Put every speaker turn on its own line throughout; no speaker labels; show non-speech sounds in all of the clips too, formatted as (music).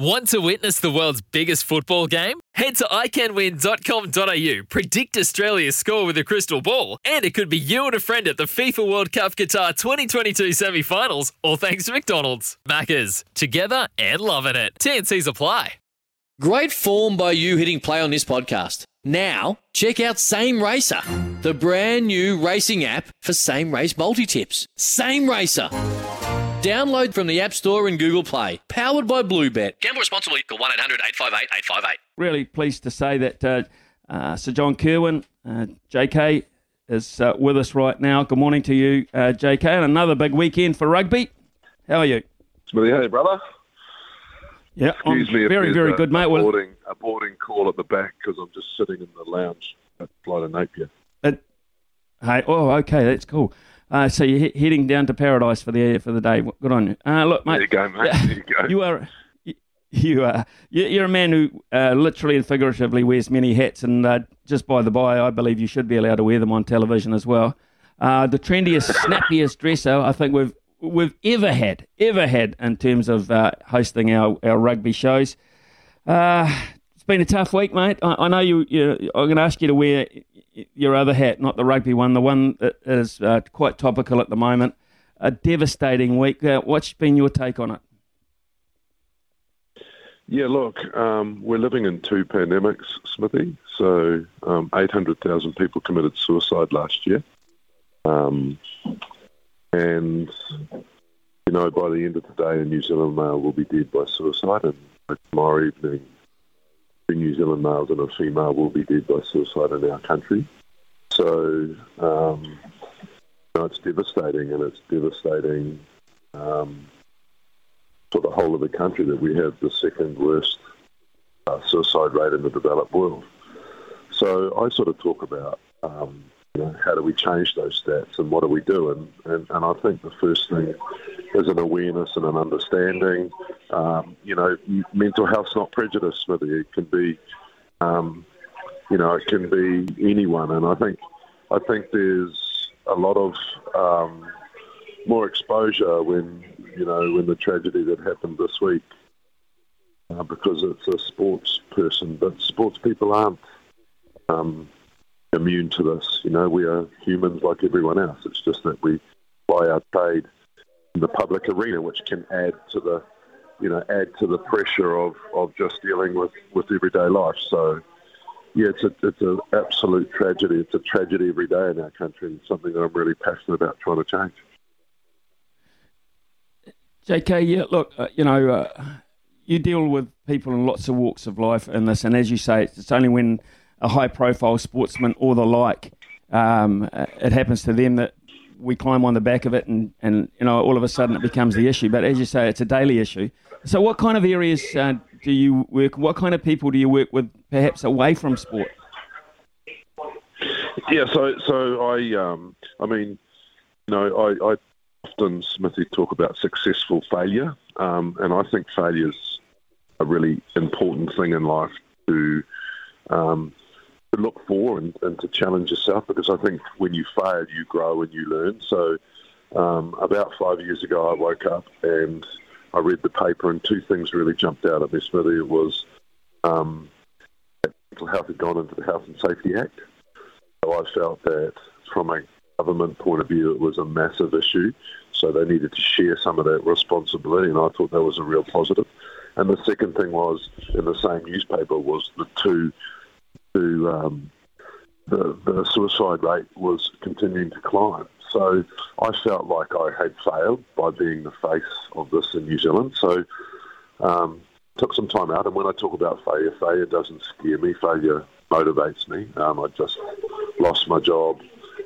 Want to witness the world's biggest football game? Head to iCanWin.com.au, predict Australia's score with a crystal ball, and it could be you and a friend at the FIFA World Cup Qatar 2022 semi finals, all thanks to McDonald's. Maccas, together and loving it. TNC's apply.
Great form by you hitting play on this podcast. Now, check out Same Racer, the brand new racing app for same race multi tips. Same Racer. Download from the App Store and Google Play. Powered by BlueBet. Gamble responsibly. Call 1 800 858 858.
Really pleased to say that uh, uh, Sir John Kirwan, uh, JK, is uh, with us right now. Good morning to you, uh, JK, and another big weekend for rugby. How are you?
Smithy, hey brother.
Yeah,
Excuse
I'm
me
very,
there's
very
a,
good, mate.
A
Well,
boarding, a boarding call at the back because I'm just sitting in the lounge at Flight of Napier.
it, hey, oh, okay, that's cool. Uh, so you're he- heading down to paradise for the for the day. Good on you. Uh, look, mate.
There you go, mate. There you go. (laughs)
You are. You are you- you're a man who uh, literally and figuratively wears many hats, and uh, just by the by, I believe you should be allowed to wear them on television as well. Uh, the trendiest, (laughs) snappiest dresser I think we've we've ever had, ever had in terms of uh, hosting our, our rugby shows. Uh, it's been a tough week, mate. I, I know you. you I'm going to ask you to wear your other hat, not the rugby one, the one that is uh, quite topical at the moment. A devastating week. Uh, what's been your take on it?
Yeah, look, um, we're living in two pandemics, Smithy. So um, 800,000 people committed suicide last year. Um, and, you know, by the end of the day, a New Zealand male will be dead by suicide. And tomorrow evening, New Zealand males and a female will be dead by suicide in our country. So, um, you know, it's devastating, and it's devastating um, for the whole of the country that we have the second worst uh, suicide rate in the developed world. So I sort of talk about um, you know, how do we change those stats and what do we do? And, and, and I think the first thing is an awareness and an understanding. Um, you know, mental health's not prejudice, Smithy. It can be, um, you know, it can be anyone. And I think, I think there's a lot of um, more exposure when you know when the tragedy that happened this week uh, because it's a sports person, but sports people aren't um, immune to this. You know, we are humans like everyone else. It's just that we ply our trade the public arena, which can add to the you know add to the pressure of, of just dealing with, with everyday life. So. Yeah, it's a it's an absolute tragedy. It's a tragedy every day in our country, and something that I'm really passionate about trying to change.
JK, yeah, look, uh, you know, uh, you deal with people in lots of walks of life in this, and as you say, it's, only when a high profile sportsman or the like, um, it happens to them that we climb on the back of it, and, and, you know, all of a sudden it becomes the issue. But as you say, it's a daily issue. So, what kind of areas uh, do you work? What kind of people do you work with, perhaps away from sport?
Yeah, so so I um I mean, you know, I, I often Smithy talk about successful failure, um, and I think failure's a really important thing in life to um, to look for and, and to challenge yourself because I think when you fail, you grow and you learn. So um, about five years ago, I woke up and I read the paper, and two things really jumped out at me, Smithy. It was um, mental health had gone into the Health and Safety Act. So I felt that from a government point of view, it was a massive issue. So they needed to share some of that responsibility, and I thought that was a real positive. And the second thing was in the same newspaper was the two, two um, the the suicide rate was continuing to climb. So I felt like I had failed by being the face of this in New Zealand. So um, took some time out, and when I talk about failure, failure doesn't scare me. Failure motivates me. Um, I just lost my job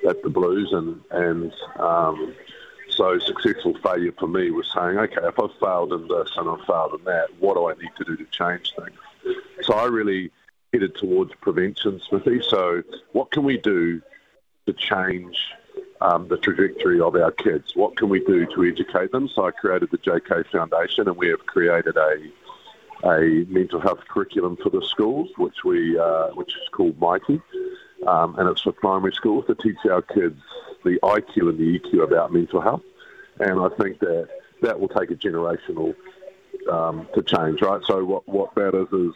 at the Blues, and and um, so successful failure for me was saying, okay, if I've failed in this and I've failed in that, what do I need to do to change things? So I really headed towards prevention, Smithy. So, what can we do to change um, the trajectory of our kids? What can we do to educate them? So, I created the JK Foundation, and we have created a a mental health curriculum for the schools, which we uh, which is called Mitey, um, and it's for primary schools to teach our kids the IQ and the EQ about mental health. And I think that that will take a generational um, to change, right? So what what matters is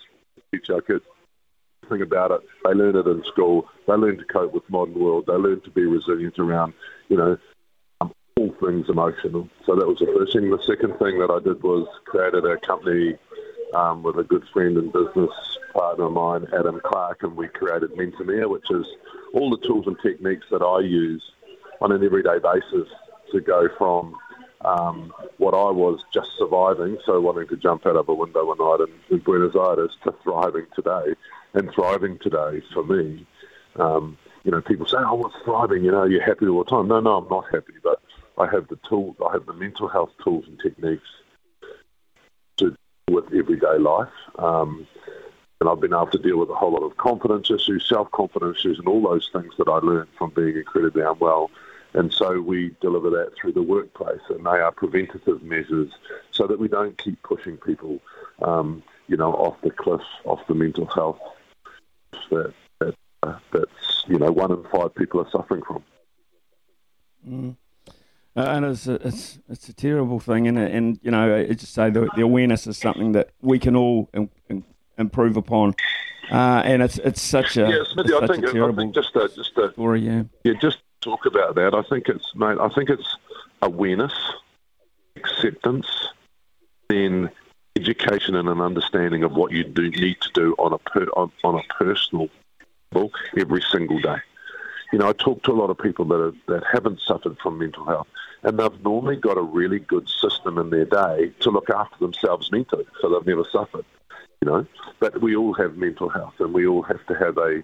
teach our kids thing about it. They learn it in school. They learn to cope with modern world. They learn to be resilient around, you know, um, all things emotional. So that was the first thing. The second thing that I did was created a company um, with a good friend and business partner of mine, Adam Clark, and we created Mentemia, which is all the tools and techniques that I use on an everyday basis to go from um, what I was just surviving, so wanting to jump out of a window one night in, in Buenos Aires, to thriving today. And thriving today, for me, um, you know, people say, "Oh, what's thriving?" You know, you're happy all the time. No, no, I'm not happy, but I have the tools, I have the mental health tools and techniques to deal with everyday life. Um, and I've been able to deal with a whole lot of confidence issues, self confidence issues, and all those things that I learned from being incredibly unwell and so we deliver that through the workplace, and they are preventative measures so that we don't keep pushing people, um, you know, off the cliff, off the mental health that, that uh, that's you know one in five people are suffering from.
Mm. Uh, and it's a, it's it's a terrible thing, and and you know, I just say the, the awareness is something that we can all in, in, improve upon. Uh, and it's it's such a
yeah, Smithy, I think, I think just a, just a
story, yeah,
yeah, just talk about that. I think it's, mate, I think it's awareness, acceptance, then education and an understanding of what you do need to do on a per, on, on a personal level every single day. You know, I talk to a lot of people that are, that haven't suffered from mental health, and they've normally got a really good system in their day to look after themselves mentally, so they've never suffered. You know, but we all have mental health, and we all have to have a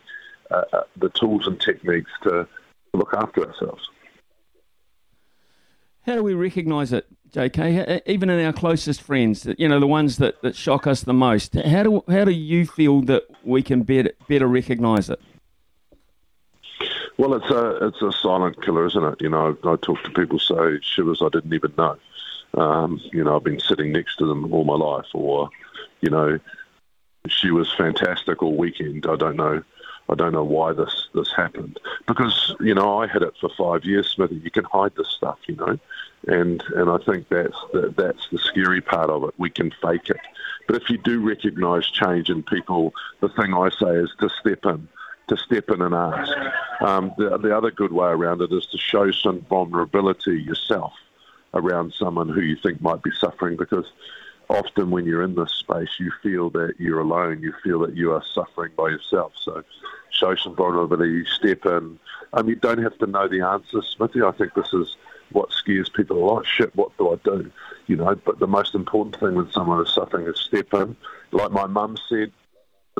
the tools and techniques to look after ourselves.
How do we recognise it, JK? Even in our closest friends, you know, the ones that, that shock us the most. How do how do you feel that we can better better recognise it?
Well, it's a it's a silent killer, isn't it? You know, I, talk to people say shivers I didn't even know. Um, you know, I've been sitting next to them all my life, or you know, she was fantastic all weekend. I don't know I don't know why this this happened because you know I had it for five years, Smithy. You can hide this stuff, you know, and and I think that's the, that's the scary part of it. We can fake it, but if you do recognise change in people, the thing I say is to step in, to step in and ask. Um, the the other good way around it is to show some vulnerability yourself around someone who you think might be suffering because often when you're in this space, you feel that you're alone. You feel that you are suffering by yourself. So show some vulnerability, step in. Um, you don't have to know the answers, Smithy. I think this is what scares people a lot. Shit, what do I do? You know, but the most important thing when someone is suffering is step in. Like my mum said,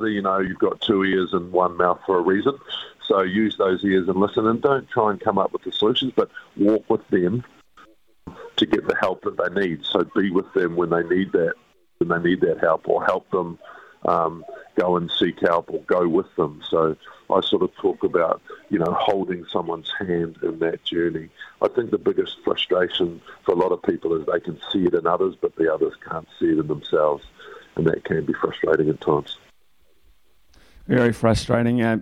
you know, you've got two ears and one mouth for a reason. So use those ears and listen and don't try and come up with the solutions, but walk with them to get the help that they need. So be with them when they need that, when they need that help, or help them um, go and seek help or go with them. So I sort of talk about, you know, holding someone's hand in that journey. I think the biggest frustration for a lot of people is they can see it in others, but the others can't see it in themselves, and that can be frustrating at times.
Very frustrating. Uh,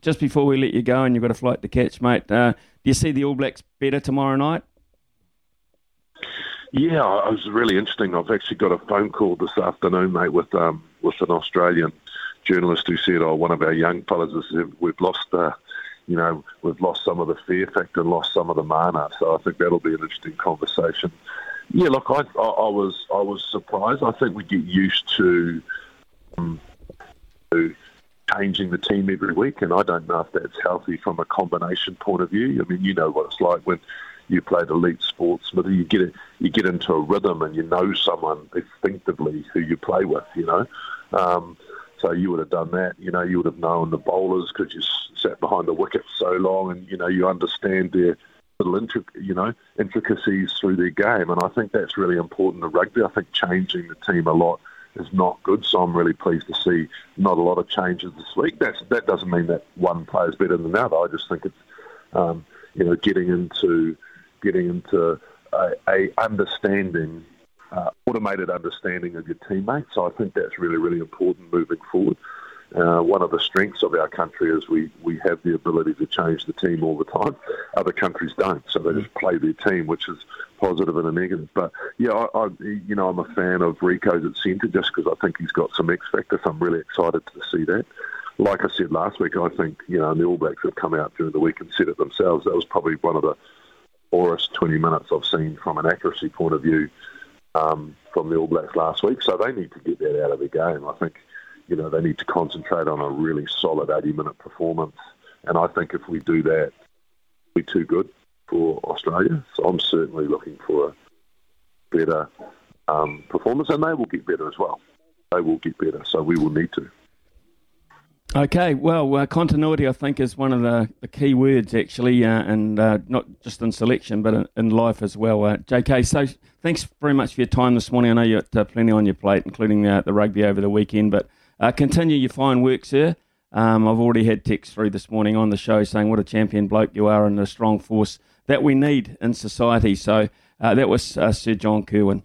just before we let you go, and you've got a flight to catch, mate. Uh, do you see the All Blacks better tomorrow night?
Yeah, it was really interesting. I've actually got a phone call this afternoon, mate, with um, with an Australian journalist who said, "Oh, one of our young fellas has we've lost, uh, you know, we've lost some of the fear factor lost some of the mana." So I think that'll be an interesting conversation. Yeah, look, I, I, I was I was surprised. I think we get used to, um, to changing the team every week, and I don't know if that's healthy from a combination point of view. I mean, you know what it's like when you played elite sports, but you get you get into a rhythm and you know someone instinctively who you play with, you know. Um, so you would have done that, you know. You would have known the bowlers because you sat behind the wicket so long, and you know you understand their little intric- you know intricacies through their game, and I think that's really important in rugby. I think changing the team a lot is not good. So I'm really pleased to see not a lot of changes this week. That's, that doesn't mean that one player is better than another. I just think it's um, you know getting into getting into a, a understanding, uh, automated understanding of your teammates. So I think that's really really important moving forward. Uh, one of the strengths of our country is we, we have the ability to change the team all the time. Other countries don't, so they just play their team, which is positive and a negative. But yeah, I, I you know I'm a fan of Rieko's at centre just because I think he's got some X factor. So I'm really excited to see that. Like I said last week, I think you know the All Blacks have come out during the week and said it themselves. That was probably one of the poorest 20 minutes I've seen from an accuracy point of view um, from the All Blacks last week. So they need to get that out of the game. I think you know, they need to concentrate on a really solid 80 minute performance. And I think if we do that, we'll be too good for Australia. So I'm certainly looking for a better um, performance, and they will get better as well. They will get better, so we will need to.
Okay, well, uh, continuity, I think, is one of the, the key words, actually, uh, and uh, not just in selection, but in, in life as well. Uh, JK, so thanks very much for your time this morning. I know you got uh, plenty on your plate, including the, the rugby over the weekend, but uh, continue your fine work, sir. Um, I've already had texts through this morning on the show saying what a champion bloke you are and a strong force that we need in society. So that was Sir John Kirwan.